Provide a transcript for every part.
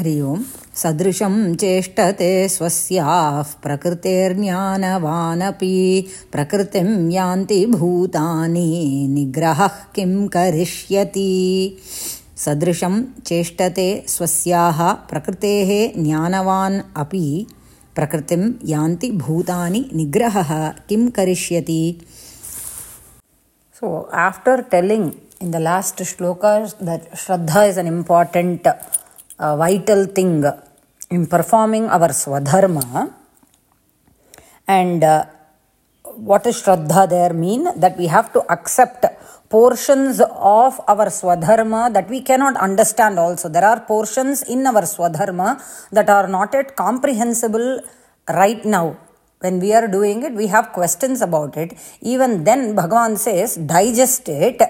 हरि ओम् सदृशं चेष्टते स्वस्याः प्रकृतेर्ज्ञानवानपि। प्रकृतिं यान्ति भूतानि निग्रहः किं करिष्यति? सदृशं चेष्टते स्वस्याः प्रकृतेः ज्ञानवान् अपि। प्रकृतिं यान्ति भूतानि निग्रहः किं करिष्यति? So, after telling in the last shloka that Shraddha is an important, uh, vital thing in performing our Swadharma, and uh, what Shraddha there mean? That we have to accept portions of our Swadharma that we cannot understand also. There are portions in our Swadharma that are not yet comprehensible right now when we are doing it, we have questions about it. Even then, Bhagavan says, digest it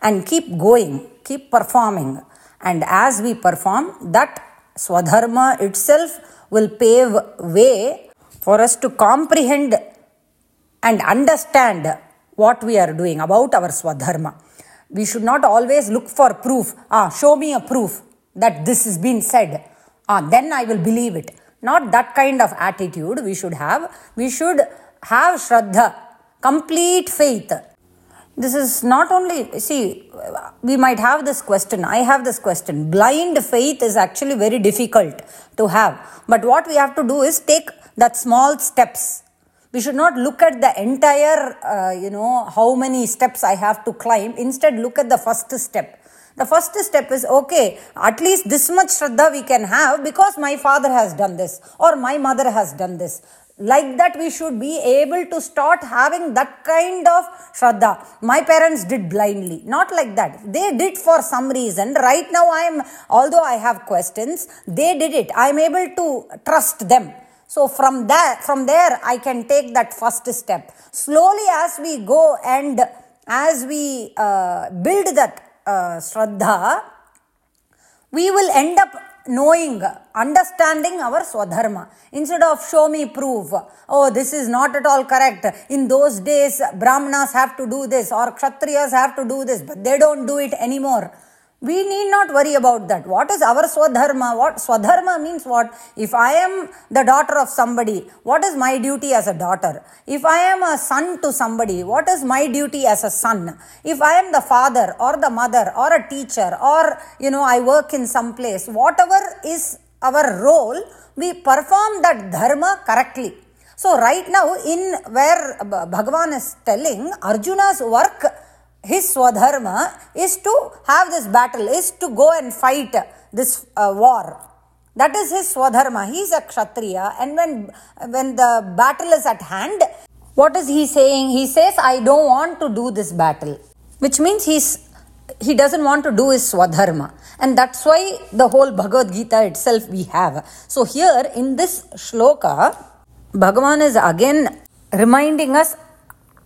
and keep going, keep performing. And as we perform, that Swadharma itself will pave way for us to comprehend and understand what we are doing about our Swadharma. We should not always look for proof. Ah, show me a proof that this has been said. Ah, then I will believe it. Not that kind of attitude we should have. We should have Shraddha, complete faith. This is not only, see, we might have this question. I have this question. Blind faith is actually very difficult to have. But what we have to do is take that small steps. We should not look at the entire, uh, you know, how many steps I have to climb. Instead, look at the first step. The first step is okay, at least this much Shraddha we can have because my father has done this or my mother has done this. Like that, we should be able to start having that kind of Shraddha. My parents did blindly, not like that. They did for some reason. Right now, I am, although I have questions, they did it. I am able to trust them. So from that, from there, I can take that first step. Slowly, as we go and as we uh, build that uh, Shraddha, we will end up knowing, understanding our Swadharma. Instead of show me proof, oh, this is not at all correct. In those days, Brahmanas have to do this or Kshatriyas have to do this, but they don't do it anymore. We need not worry about that. What is our Swadharma? What Swadharma means what? If I am the daughter of somebody, what is my duty as a daughter? If I am a son to somebody, what is my duty as a son? If I am the father or the mother or a teacher or, you know, I work in some place, whatever is our role, we perform that dharma correctly. So right now, in where Bhagavan is telling Arjuna's work his swadharma is to have this battle, is to go and fight this uh, war. That is his swadharma. He is a kshatriya, and when when the battle is at hand, what is he saying? He says, "I don't want to do this battle," which means he's he doesn't want to do his swadharma, and that's why the whole Bhagavad Gita itself we have. So here in this shloka, Bhagavan is again reminding us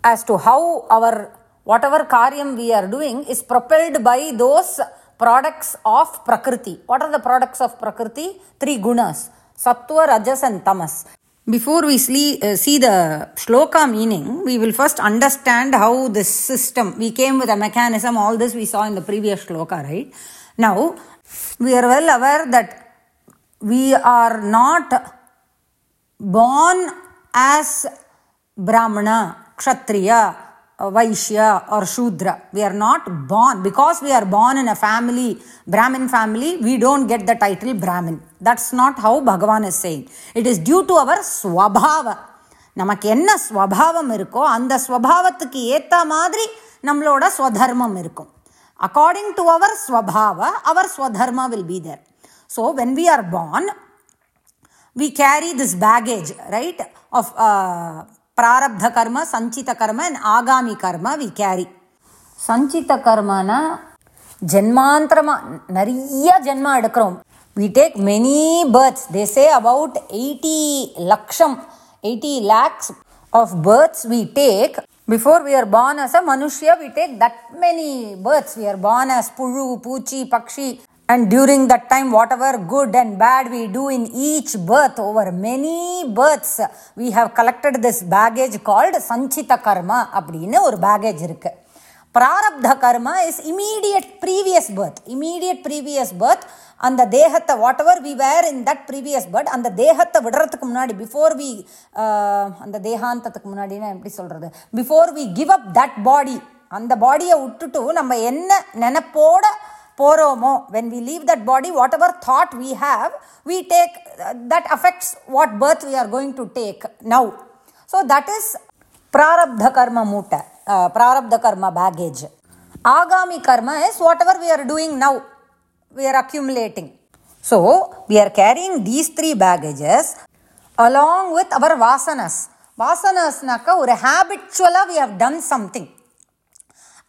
as to how our whatever karyam we are doing is propelled by those products of prakriti. What are the products of prakriti? Three gunas sattva, rajas, and tamas. Before we see, uh, see the shloka meaning, we will first understand how this system, we came with a mechanism, all this we saw in the previous shloka, right? Now, we are well aware that we are not born as Brahmana, Kshatriya, Vaishya or Shudra. We are not born, because we are born in a family, Brahmin family, we don't get the title Brahmin. That's not how Bhagavan is saying. It is due to our swabhava. நமக்கு என்ன ஸ்வபாவம் இருக்கோ அந்த ஸ்வபாவத்துக்கு ஏற்ற மாதிரி நம்மளோட ஸ்வதர்மம் இருக்கும் according to our ஸ்வபாவ our swadharma will be there so when we are born we carry this baggage, right, of uh, prarabdha karma, sanchita karma, and agami karma we carry. சஞ்சித கர்மனா ஜென்மாந்திரமா நிறைய ஜென்மா எடுக்கிறோம் we take many births they say about eighty லக்ஷம் eighty lakhs of births we take before we are born as a Manushya we take that many births we are born as புழு பூச்சி பக்ஷி And during that time, whatever good and bad we do in each birth, over many births, we have collected this baggage called Sanchita Karma அப்படின்னு ஒரு baggage இருக்கு. Prarabdha karma is immediate previous birth immediate previous birth அந்த தேகத்தை whatever we were in that previous birth அந்த தேகத்தை விடுறதுக்கு முன்னாடி before we uh, அந்த தேகாந்தத்துக்கு முன்னாடினா எப்படி சொல்கிறது before we give up that body அந்த பாடியை விட்டுட்டு நம்ம என்ன நினப்போட போகிறோமோ when we leave that body what ever thought we have we take that affects what birth we are going to take now so that is பிராரப்த கர்ம மூட்டை பிராரப்த கர்ம பேகேஜ் ஆகாமி கர்ம is what ever we are doing now we are accumulating. So, we are carrying these three baggages along with our vasanas. வாசனஸ்னாக்கா ஒரு ஹேபிச்சுவலாக we have done something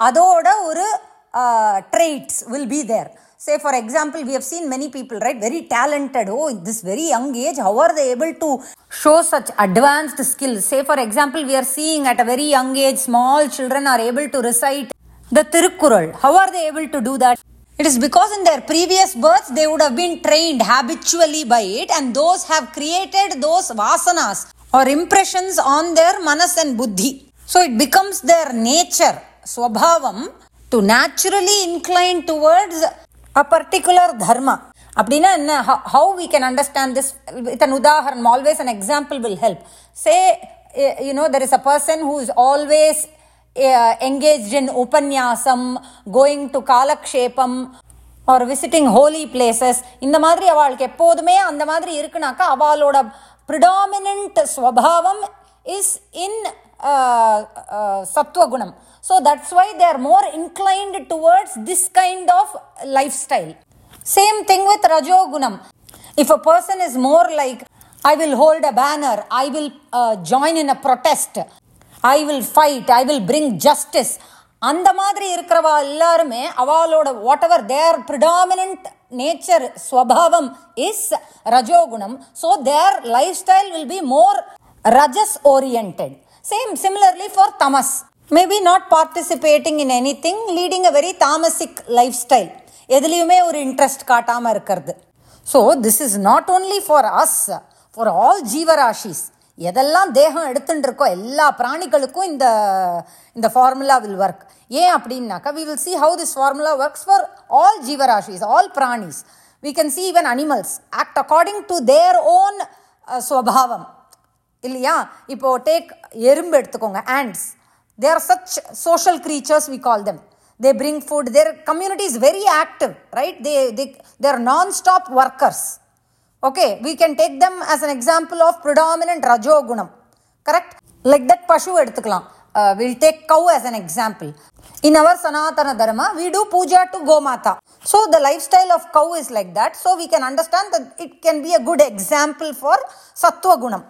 அதோட ஒரு uh, traits will be there. Say for example we have seen many people right very talented. Oh in this very young age how are they able to show such advanced skills? Say for example we are seeing at a very young age small children are able to recite the tirukkural how are they able to do that? It is because in their previous births they would have been trained habitually by it and those have created those vasanas or impressions on their manas and buddhi. So it becomes their nature swabhavam to naturally incline towards a particular dharma அப்படின்னா என்ன how we can understand this with an உதாரணம் always an example will help say you know there is a person who is always engaged in upanyasam going to kalakshepam or visiting holy places இந்த மாதிரி அவளுக்கு எப்போதுமே அந்த மாதிரி இருக்குனாக்கா அவளோட predominant ஸ்வபாவம் is in சத்வகுணம் so that's why they are more inclined towards this kind of life style same thing with ரஜோகுணம் if a person is more like I will hold a banner I will join in a protest I will fight I will bring justice அந்த மாதிரி இருக்கிறவா எல்லாருமே அவளோட whatever their predominant nature ஸ்வபாவம் is ரஜோகுணம் so their life style will be more ரஜஸ் oriented same similarly for தமஸ் maybe not participating in any thing leading a very தாமசிக் life style எதுலேயுமே ஒரு interest காட்டாமல் இருக்கிறது. So this is not only for as for all ஜீவராஷிஸ் எதெல்லாம் தேகம் எடுத்துட்டு இருக்கோ எல்லா பிராணிகளுக்கும் இந்த இந்த ஃபார்முலா வில் ஒர்க் ஏன் அப்படின்னாக்கா we will see how this formula works for all ஜீவராஷிஸ் all பிராணிஸ். We can see even animals act according to their own ஸ்வபாவம் இல்லையா? இப்போது டேக் எறும்பு எடுத்துக்கோங்க ants they are such social creatures we call them they bring food their community is very active right they they they are non-stop workers okay we can take them as an example of predominant rajogunam correct like that pashu எடுத்துக்கலாம் uh, we'll take cow as an example in our sanatana dharma we do puja to gomata so the lifestyle of cow is like that so we can understand that it can be a good example for sattva gunam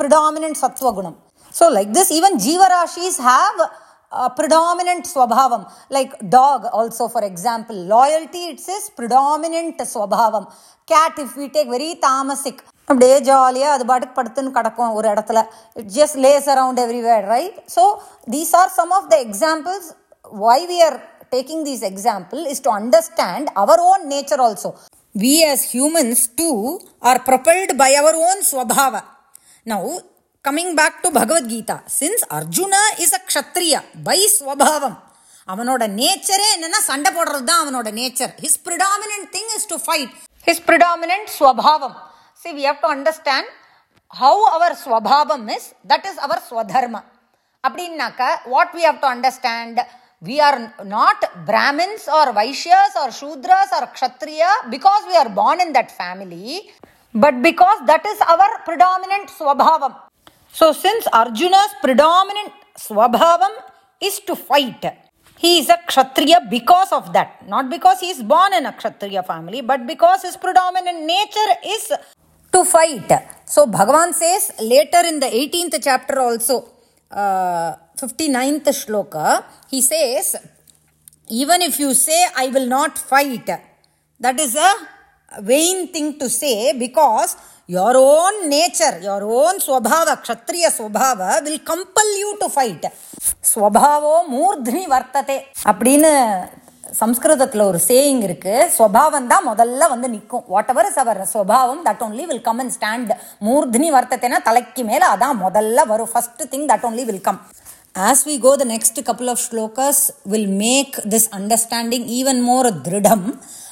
predominant sattva gunam so like this even jivarashis have uh, predominant swabhavam like dog also for example loyalty it says predominant swabhavam cat if we take very tamasic அப்படியே ஜாலியாக அது பாட்டுக்கு படுத்துன்னு கிடக்கும் ஒரு இடத்துல it just lays around everywhere right so these are some of the examples why we are taking these example is to understand our own nature also we as humans too are propelled by our own swabhava now coming back to bhagavad gita since arjuna is a kshatriya by swabhavam அவனோட நேச்சரே என்னன்னா சண்டை போடுறது தான் அவனோட nature his predominant thing is to fight his predominant ஸ்வபாவம் see we have to understand how our ஸ்வபாவம் is that is our ஸ்வதர்ம அப்படின்னாக்க what we have to understand we are not brahmins or vaishyas or shudras or kshatriya because we are born in that family but because that is our predominant swabhavam so since arjuna's predominant swabhavam is to fight he is a kshatriya because of that. Not because he is born in a kshatriya family but because his predominant nature is to fight. So bhagavan says later in the 18th chapter also uh, 59th shloka, he says, even if you say, I will not fight, that is a vain thing to say because your own nature, your own swabhava, kshatriya swabhava will compel you to fight. ஸ்வபாவோ மூர்த்னி வர்த்ததே அப்படின்னு சம்ஸ்கிருதத்தில் ஒரு saying இருக்கு ஸ்வபாவம் தான் முதல்ல வந்து நிற்கும் whatever is our ஸ்வபாவம் that only will come and stand மூர்த்னி வர்த்தத்தைனா தலைக்கு மேலே அதான் முதல்ல வரும் first thing that only will come As we go, the next couple of shlokas will make this understanding even more dridham.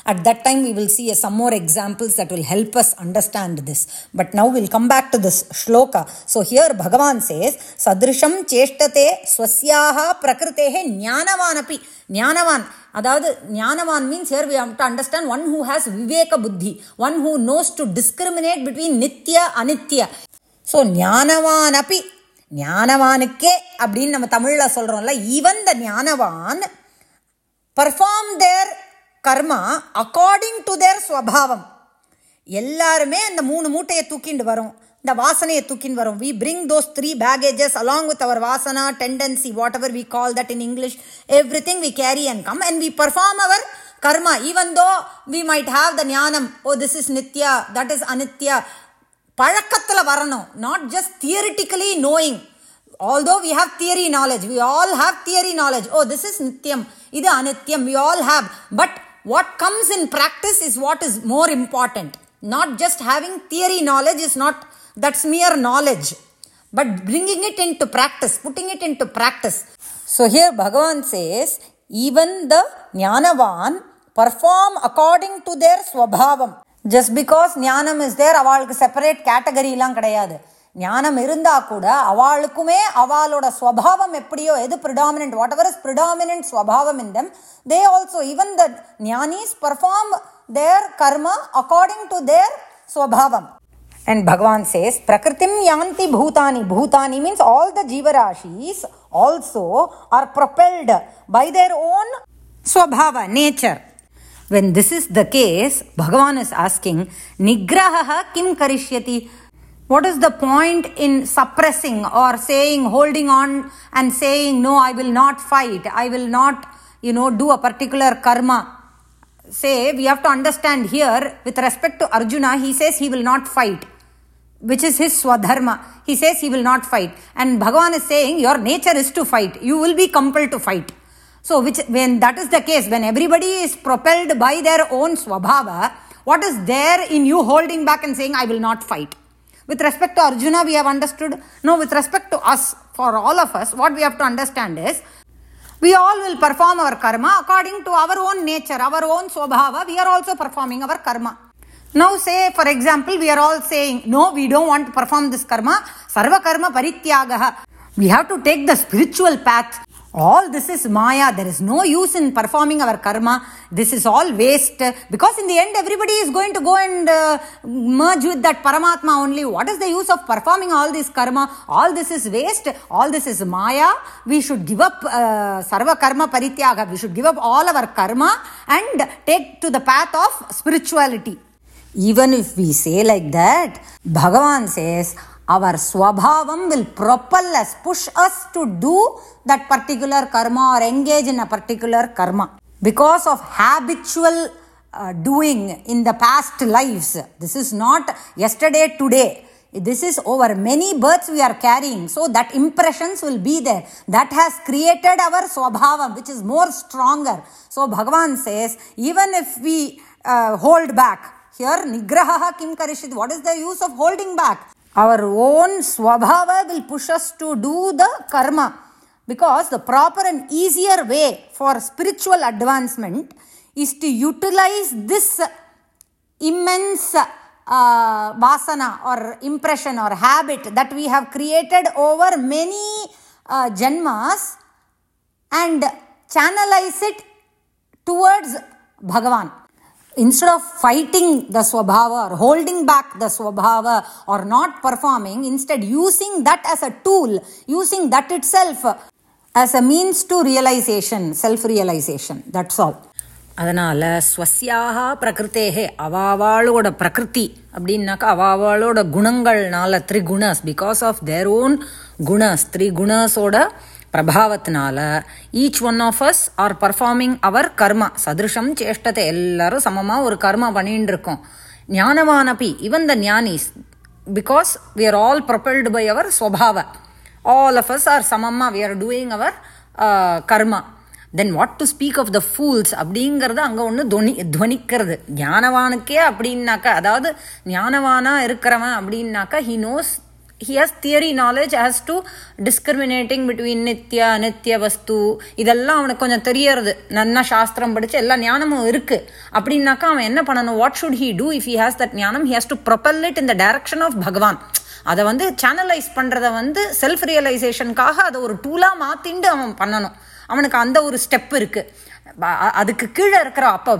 At that time, we will see uh, some more examples that will help us understand this. But now we'll come back to this shloka. So here Bhagavan says, Sadrisham cheshtate swasyaha prakritehe jnanavanapi. Jnanavan. அதாவது ஞானவான் means here we have to understand one who has விவேக புத்தி one who knows to discriminate between நித்ய அனித்ய so ஞானவான் அப்பி ஞானவானுக்கே அப்படின்னு நம்ம தமிழில் சொல்கிறோம்ல even the ஞானவான் perform their karma according to their ஸ்வபாவம். எல்லாருமே அந்த மூணு மூட்டையை தூக்கிண்டு வரும். இந்த வாசனையை தூக்கின்னு வரும். We bring those three baggages along with our vasana tendency whatever we call that in English everything we carry and come and we perform our karma even though we might have the jnanam oh this is nitya that is anitya பழக்கத்தில் வரணும். Not just theoretically knowing although we have theory knowledge we all have theory knowledge oh this is nityam இது அனித்யம். We all have but what comes in practice is what is more important not just having theory knowledge is not that's மியர் knowledge but bringing it into practice, putting it into practice. So here Bhagavan says, even the Jnanavan perform according to their swabhavam. Just because ஞானம் is there அவளுக்கு separate கேட்டகரிலாம் கிடையாது ஞானம் இருந்தா கூட அவளுக்குமே அவளோட ஸ்வபாவம் எப்படியோ எது predominant whatever is predominant ஸ்வபாவம் in them they also even the Gnanis perform their karma according to their ஸ்வபாவம் And Bhagavan says, Prakritim yanti bhutani. Bhutani means all the jivarashis also are propelled by their own swabhava, nature. When this is the case, Bhagavan is asking, Nigraha kim karishyati? What is the point in suppressing or saying, holding on and saying, no, I will not fight, I will not, you know, do a particular karma? Say, we have to understand here, with respect to Arjuna, he says he will not fight which is his swadharma. He says he will not fight. And Bhagavan is saying your nature is to fight. You will be compelled to fight. So which when that is the case, when everybody is propelled by their own swabhava, what is there in you holding back and saying, I will not fight? With respect to Arjuna, we have understood. No, with respect to us, for all of us, what we have to understand is we all will perform our karma according to our own nature, our own swabhava. We are also performing our karma. Now, say for example, we are all saying, No, we don't want to perform this karma. Sarva karma parityagaha. We have to take the spiritual path. All this is Maya. There is no use in performing our karma. This is all waste. Because in the end, everybody is going to go and uh, merge with that Paramatma only. What is the use of performing all this karma? All this is waste. All this is Maya. We should give up uh, Sarva karma parityaga. We should give up all our karma and take to the path of spirituality. Even if we say like that, Bhagavan says, our swabhavam will propel us, push us to do that particular karma or engage in a particular karma. Because of habitual uh, doing in the past lives. This is not yesterday, today. This is over many births we are carrying. So that impressions will be there. That has created our swabhava, which is more stronger. So Bhagavan says, even if we uh, hold back, here, nigraha kim karishit. What is the use of holding back? Our own swabhava will push us to do the karma. Because the proper and easier way for spiritual advancement is to utilize this immense uh, vasana or impression or habit that we have created over many uh, janmas and channelize it towards Bhagavan instead of fighting the swabhava or holding back the swabhava or not performing, instead using that as a tool, using that itself as a means to realization, self realization. That's all. அதனால் ஸ்வசியாக பிரகிருத்தேகே அவாவாளோட பிரகிருதி அப்படின்னாக்கா அவாவாளோட குணங்கள்னால three குணஸ் because of their own குணஸ் three குணஸோட பிரபாவத்தினால each one of us are performing our karma சதிருஷம் சேஷ்டத்தை எல்லாரும் சமமாக ஒரு கர்மா பண்ணிட்டு இருக்கோம். ஞானவானபி even the jnanis because we are all propelled by our swabhava all of us are சமமாக we are doing our karma then what to speak of the fools அப்படிங்கிறது அங்கே ஒன்று துவனி துவனிக்கிறது ஞானவானுக்கே அப்படின்னாக்கா அதாவது ஞானவானா இருக்கிறவன் அப்படின்னாக்கா he knows he has theory knowledge as to discriminating between nitya anitya vastu இதெல்லாம் அவனுக்கு கொஞ்சம் தெரியறது. நன்னா சாஸ்திரம் படிச்சு எல்லா ஞானமும் இருக்கு. அப்படின்னாக்கா அவன் என்ன பண்ணணும்? What should he do if he has that jnanam? He has to propel it in the direction of Bhagavan அதை வந்து சேனலைஸ் பண்ணுறதை வந்து செல்ஃப் ரியலைசேஷனுக்காக அதை ஒரு டூலாக மாத்திண்டு அவன் பண்ணணும். அவனுக்கு அந்த ஒரு ஸ்டெப் இருக்குது அதுக்கு கீழே இருக்கிற அப்போ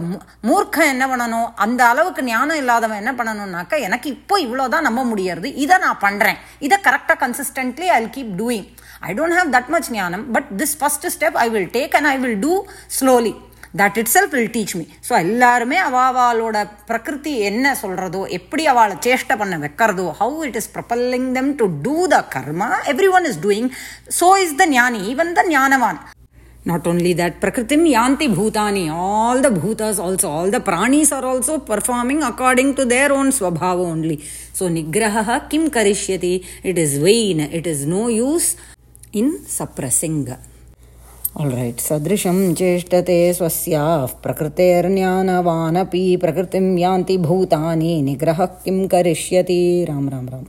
மூர்க்கம் என்ன பண்ணணும்? அந்த அளவுக்கு ஞானம் இல்லாதவன் என்ன பண்ணணும்னாக்கா எனக்கு இப்போ இவ்வளோதான் நம்ப முடியறது. இதை நான் பண்ணுறேன் இதை கரெக்டாக consistently I keep doing I don't have that much jnanam but this first step I will take and I will do slowly that itself will teach me so எல்லாருமே அவாவாலோட பிரகிருதி என்ன சொல்கிறதோ எப்படி அவளை சேஷ்டை பண்ண வைக்கிறதோ how it is propelling them to do the karma every one is doing so is the ஞானி. ஈவன் த ஞானவான். Not only that prakritim yanti bhutani all the bhutas also all the pranis are also performing according to their own swabhava only so nigraha kim karishyati it is vain it is no use in suppressing right sadrisham cheshtate swasyaः प्रकृतेर्ज्ञानवानपि प्रकृतिं यान्ति भूतानि निग्रहः किं करिष्यति राम राम राम